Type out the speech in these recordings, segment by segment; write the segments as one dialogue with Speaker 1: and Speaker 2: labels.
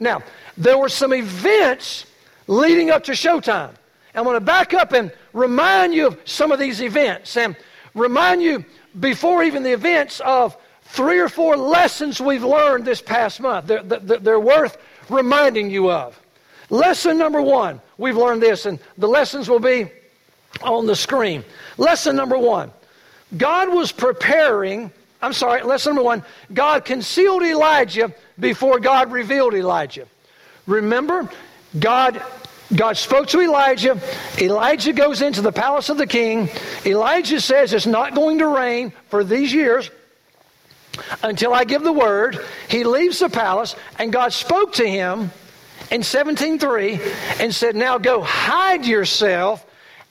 Speaker 1: Now, there were some events leading up to showtime. I want to back up and remind you of some of these events and remind you before even the events of three or four lessons we've learned this past month. They're, they're worth reminding you of. Lesson number one, we've learned this, and the lessons will be on the screen. Lesson number one God was preparing, I'm sorry, lesson number one God concealed Elijah before God revealed Elijah. Remember, God God spoke to Elijah. Elijah goes into the palace of the king. Elijah says it's not going to rain for these years until I give the word. He leaves the palace, and God spoke to him in 17:3 and said, "Now go hide yourself,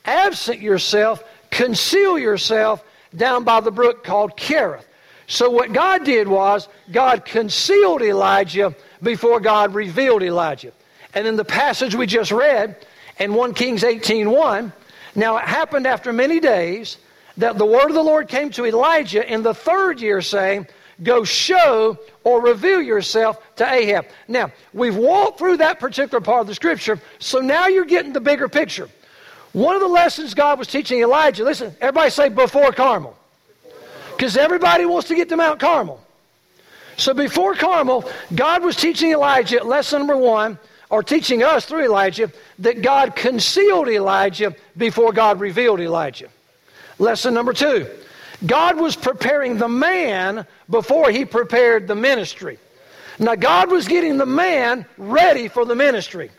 Speaker 1: absent yourself, conceal yourself down by the brook called Kerith." So what God did was God concealed Elijah before God revealed Elijah. And in the passage we just read in 1 Kings 18:1, now it happened after many days that the word of the Lord came to Elijah in the third year saying, Go show or reveal yourself to Ahab. Now, we've walked through that particular part of the scripture, so now you're getting the bigger picture. One of the lessons God was teaching Elijah, listen, everybody say before Carmel. Because everybody wants to get to Mount Carmel. So before Carmel, God was teaching Elijah, lesson number one, or teaching us through Elijah, that God concealed Elijah before God revealed Elijah. Lesson number two, God was preparing the man before he prepared the ministry. Now, God was getting the man ready for the ministry.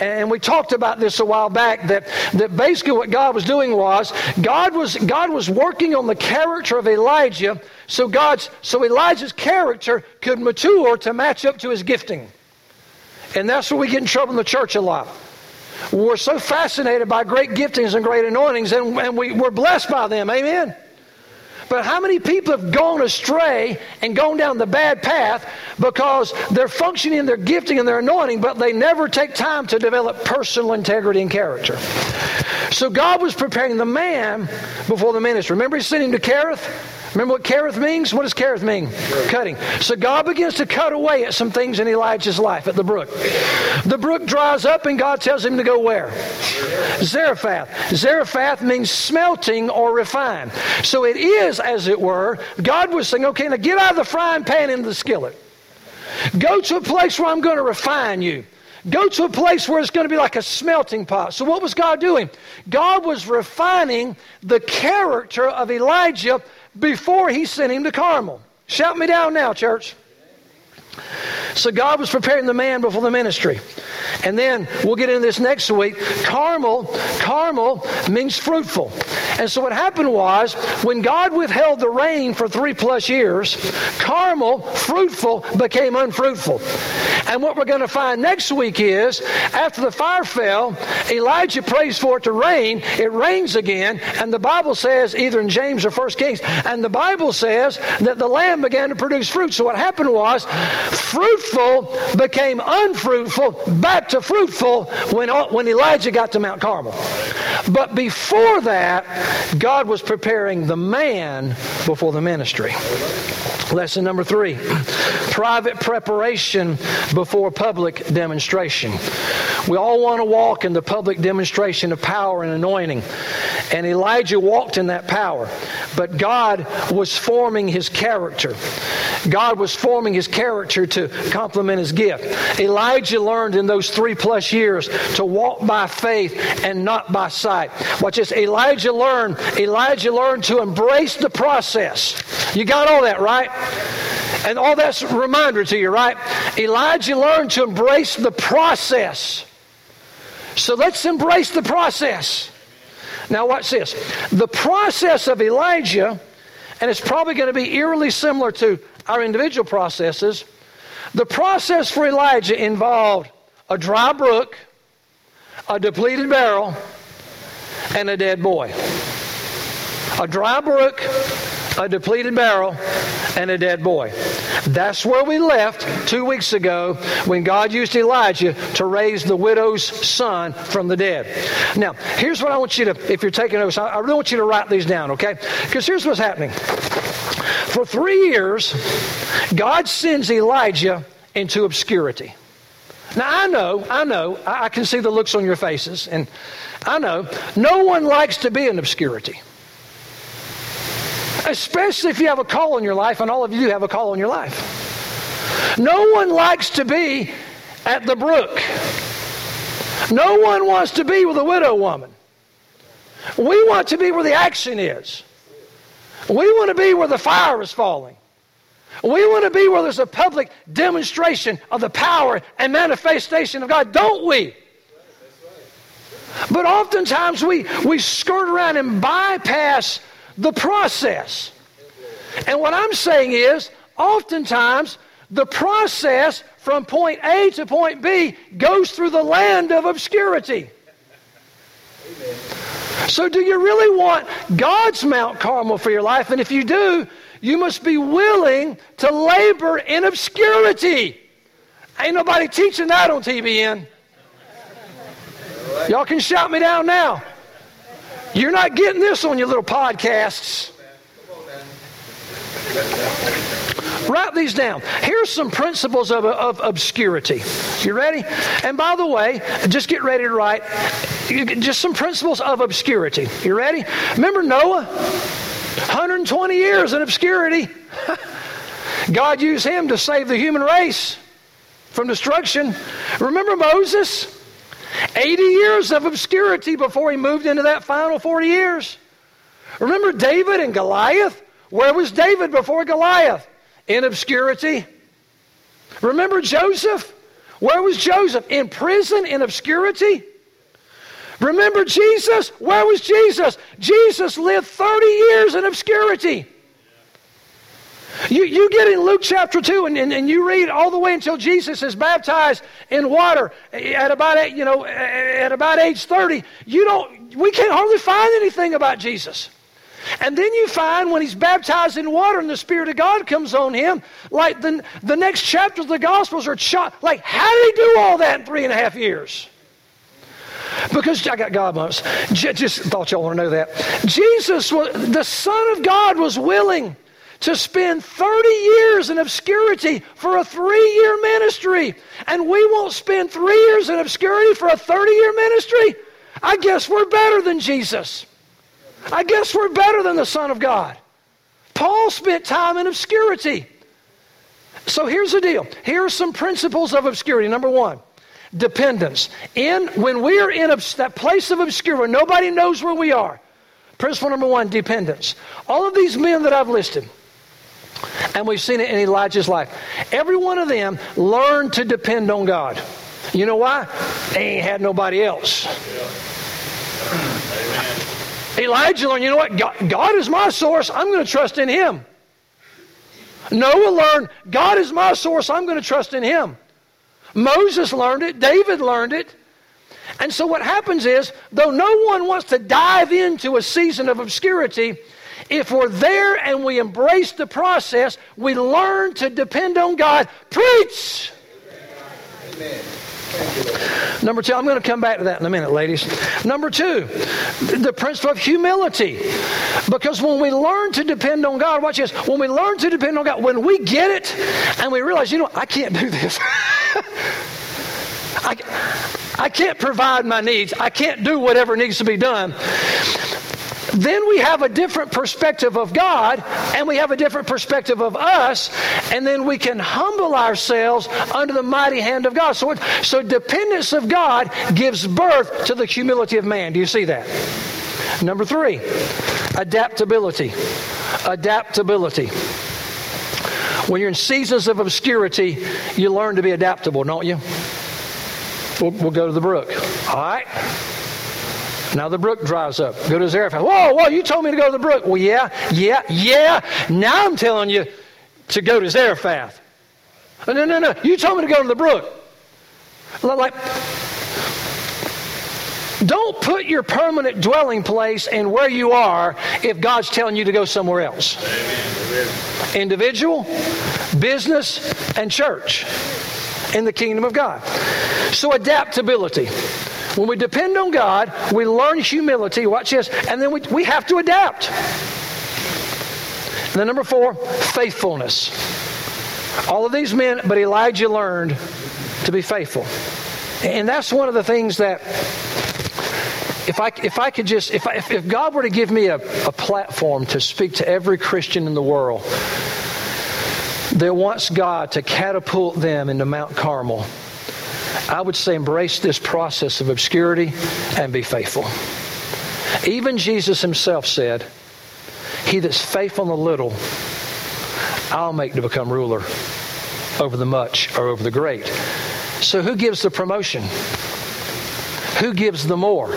Speaker 1: And we talked about this a while back that, that basically what God was doing was God was God was working on the character of Elijah so God's so Elijah's character could mature to match up to his gifting. And that's where we get in trouble in the church a lot. We're so fascinated by great giftings and great anointings, and, and we, we're blessed by them. Amen. But how many people have gone astray and gone down the bad path because they're functioning in their gifting and their anointing, but they never take time to develop personal integrity and character? So God was preparing the man before the ministry. Remember, He sent him to Kerith? Remember what Kerith means? What does Kerith mean? Cutting. So God begins to cut away at some things in Elijah's life at the brook. The brook dries up and God tells him to go where? Zarephath. Zarephath means smelting or refine. So it is, as it were, God was saying, okay, now get out of the frying pan into the skillet. Go to a place where I'm going to refine you. Go to a place where it's going to be like a smelting pot. So, what was God doing? God was refining the character of Elijah before he sent him to Carmel. Shout me down now, church. So God was preparing the man before the ministry. And then we'll get into this next week. Carmel, Carmel means fruitful. And so what happened was when God withheld the rain for three plus years, Carmel, fruitful, became unfruitful. And what we're going to find next week is after the fire fell, Elijah prays for it to rain. It rains again. And the Bible says, either in James or First Kings, and the Bible says that the land began to produce fruit. So what happened was fruitful became unfruitful, back to fruitful when, when Elijah got to Mount Carmel. But before that, God was preparing the man before the ministry. Lesson number three private preparation before public demonstration. We all want to walk in the public demonstration of power and anointing. And Elijah walked in that power. But God was forming his character. God was forming his character to complement his gift. Elijah learned in those three plus years to walk by faith and not by sight. Watch this. Elijah learned, Elijah learned to embrace the process. You got all that, right? And all that's a reminder to you, right? Elijah learned to embrace the process. So let's embrace the process. Now, watch this. The process of Elijah, and it's probably going to be eerily similar to our individual processes, The process for Elijah involved a dry brook, a depleted barrel, and a dead boy. A dry brook, a depleted barrel, and a dead boy. That's where we left two weeks ago when God used Elijah to raise the widow's son from the dead. Now, here's what I want you to, if you're taking notes, I really want you to write these down, okay? Because here's what's happening. For three years, God sends Elijah into obscurity. Now, I know, I know, I can see the looks on your faces, and I know no one likes to be in obscurity. Especially if you have a call in your life, and all of you have a call in your life. No one likes to be at the brook. No one wants to be with a widow woman. We want to be where the action is. We want to be where the fire is falling. We want to be where there's a public demonstration of the power and manifestation of God, don't we? But oftentimes we, we skirt around and bypass the process. And what I'm saying is, oftentimes, the process from point A to point B goes through the land of obscurity. So, do you really want God's Mount Carmel for your life? And if you do, you must be willing to labor in obscurity. Ain't nobody teaching that on TBN. Y'all can shout me down now. You're not getting this on your little podcasts. Write these down. Here's some principles of, of obscurity. You ready? And by the way, just get ready to write. Just some principles of obscurity. You ready? Remember Noah? 120 years in obscurity. God used him to save the human race from destruction. Remember Moses? 80 years of obscurity before he moved into that final 40 years. Remember David and Goliath? Where was David before Goliath? In obscurity. Remember Joseph? Where was Joseph? In prison, in obscurity? Remember Jesus? Where was Jesus? Jesus lived 30 years in obscurity. You, you get in Luke chapter 2 and, and, and, you read all the way until Jesus is baptized in water at about, you know, at about age 30. You don't, we can't hardly find anything about Jesus. And then you find when he's baptized in water and the Spirit of God comes on him, like the, the next chapters of the Gospels are shot. Like, how did he do all that in three and a half years? Because I got God bumps. Just thought y'all want to know that. Jesus, was, the Son of God, was willing to spend 30 years in obscurity for a three year ministry. And we won't spend three years in obscurity for a 30 year ministry. I guess we're better than Jesus. I guess we're better than the Son of God. Paul spent time in obscurity. So here's the deal. Here are some principles of obscurity. Number one, dependence. In when we are in that place of obscurity, nobody knows where we are. Principle number one, dependence. All of these men that I've listed, and we've seen it in Elijah's life, every one of them learned to depend on God. You know why? They ain't had nobody else. Elijah learned, you know what? God, God is my source. I'm going to trust in Him. Noah learned, God is my source. I'm going to trust in Him. Moses learned it, David learned it. And so what happens is, though no one wants to dive into a season of obscurity, if we're there and we embrace the process, we learn to depend on God. Preach! Amen. Number two, I'm going to come back to that in a minute, ladies. Number two, the principle of humility. Because when we learn to depend on God, watch this, when we learn to depend on God, when we get it and we realize, you know, I can't do this. I, I can't provide my needs. I can't do whatever needs to be done then we have a different perspective of God and we have a different perspective of us, and then we can humble ourselves under the mighty hand of God. So, so dependence of God gives birth to the humility of man. Do you see that? Number three, adaptability. Adaptability. When you're in seasons of obscurity, you learn to be adaptable, don't you? We'll, we'll go to the brook. All right? Now the brook dries up. Go to Zarephath. Whoa, whoa, you told me to go to the brook. Well, yeah, yeah, yeah. Now I'm telling you to go to Zarephath. Oh, no, no, no. You told me to go to the brook. Like, don't put your permanent dwelling place in where you are if God's telling you to go somewhere else. Individual, business, and church in the kingdom of God. So, adaptability. When we depend on God, we learn humility, watch this, and then we, we have to adapt. And then, number four, faithfulness. All of these men, but Elijah learned to be faithful. And that's one of the things that if I, if I could just, if, I, if, God were to give me a, a platform to speak to every Christian in the world that wants God to catapult them into Mount Carmel, I would say embrace this process of obscurity and be faithful. Even Jesus himself said, He that's faithful in the little, I'll make to become ruler over the much or over the great. So, who gives the promotion? Who gives the more?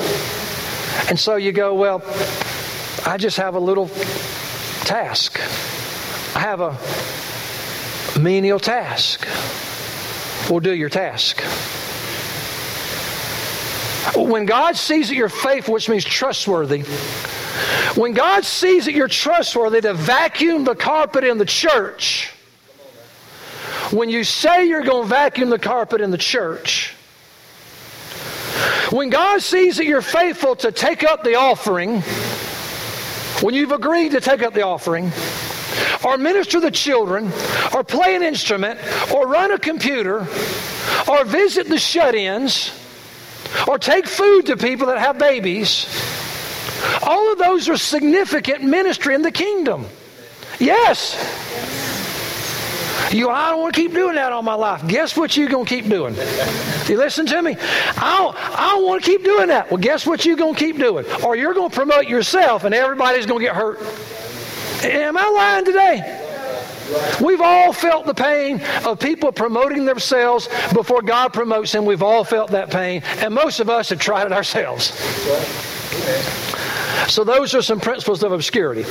Speaker 1: And so you go, well, I just have a little task. I have a menial task. Well, do your task. When God sees that you're faithful, which means trustworthy, when God sees that you're trustworthy to vacuum the carpet in the church, when you say you're going to vacuum the carpet in the church, when God sees that you're faithful to take up the offering, when you've agreed to take up the offering, or minister the children, or play an instrument, or run a computer, or visit the shut ins, or take food to people that have babies, all of those are significant ministry in the kingdom. Yes. You, I don't want to keep doing that all my life. Guess what you're going to keep doing? You listen to me? I don't, I don't want to keep doing that. Well, guess what you're going to keep doing? Or you're going to promote yourself and everybody's going to get hurt. Am I lying today? We've all felt the pain of people promoting themselves before God promotes them. We've all felt that pain, and most of us have tried it ourselves. So, those are some principles of obscurity.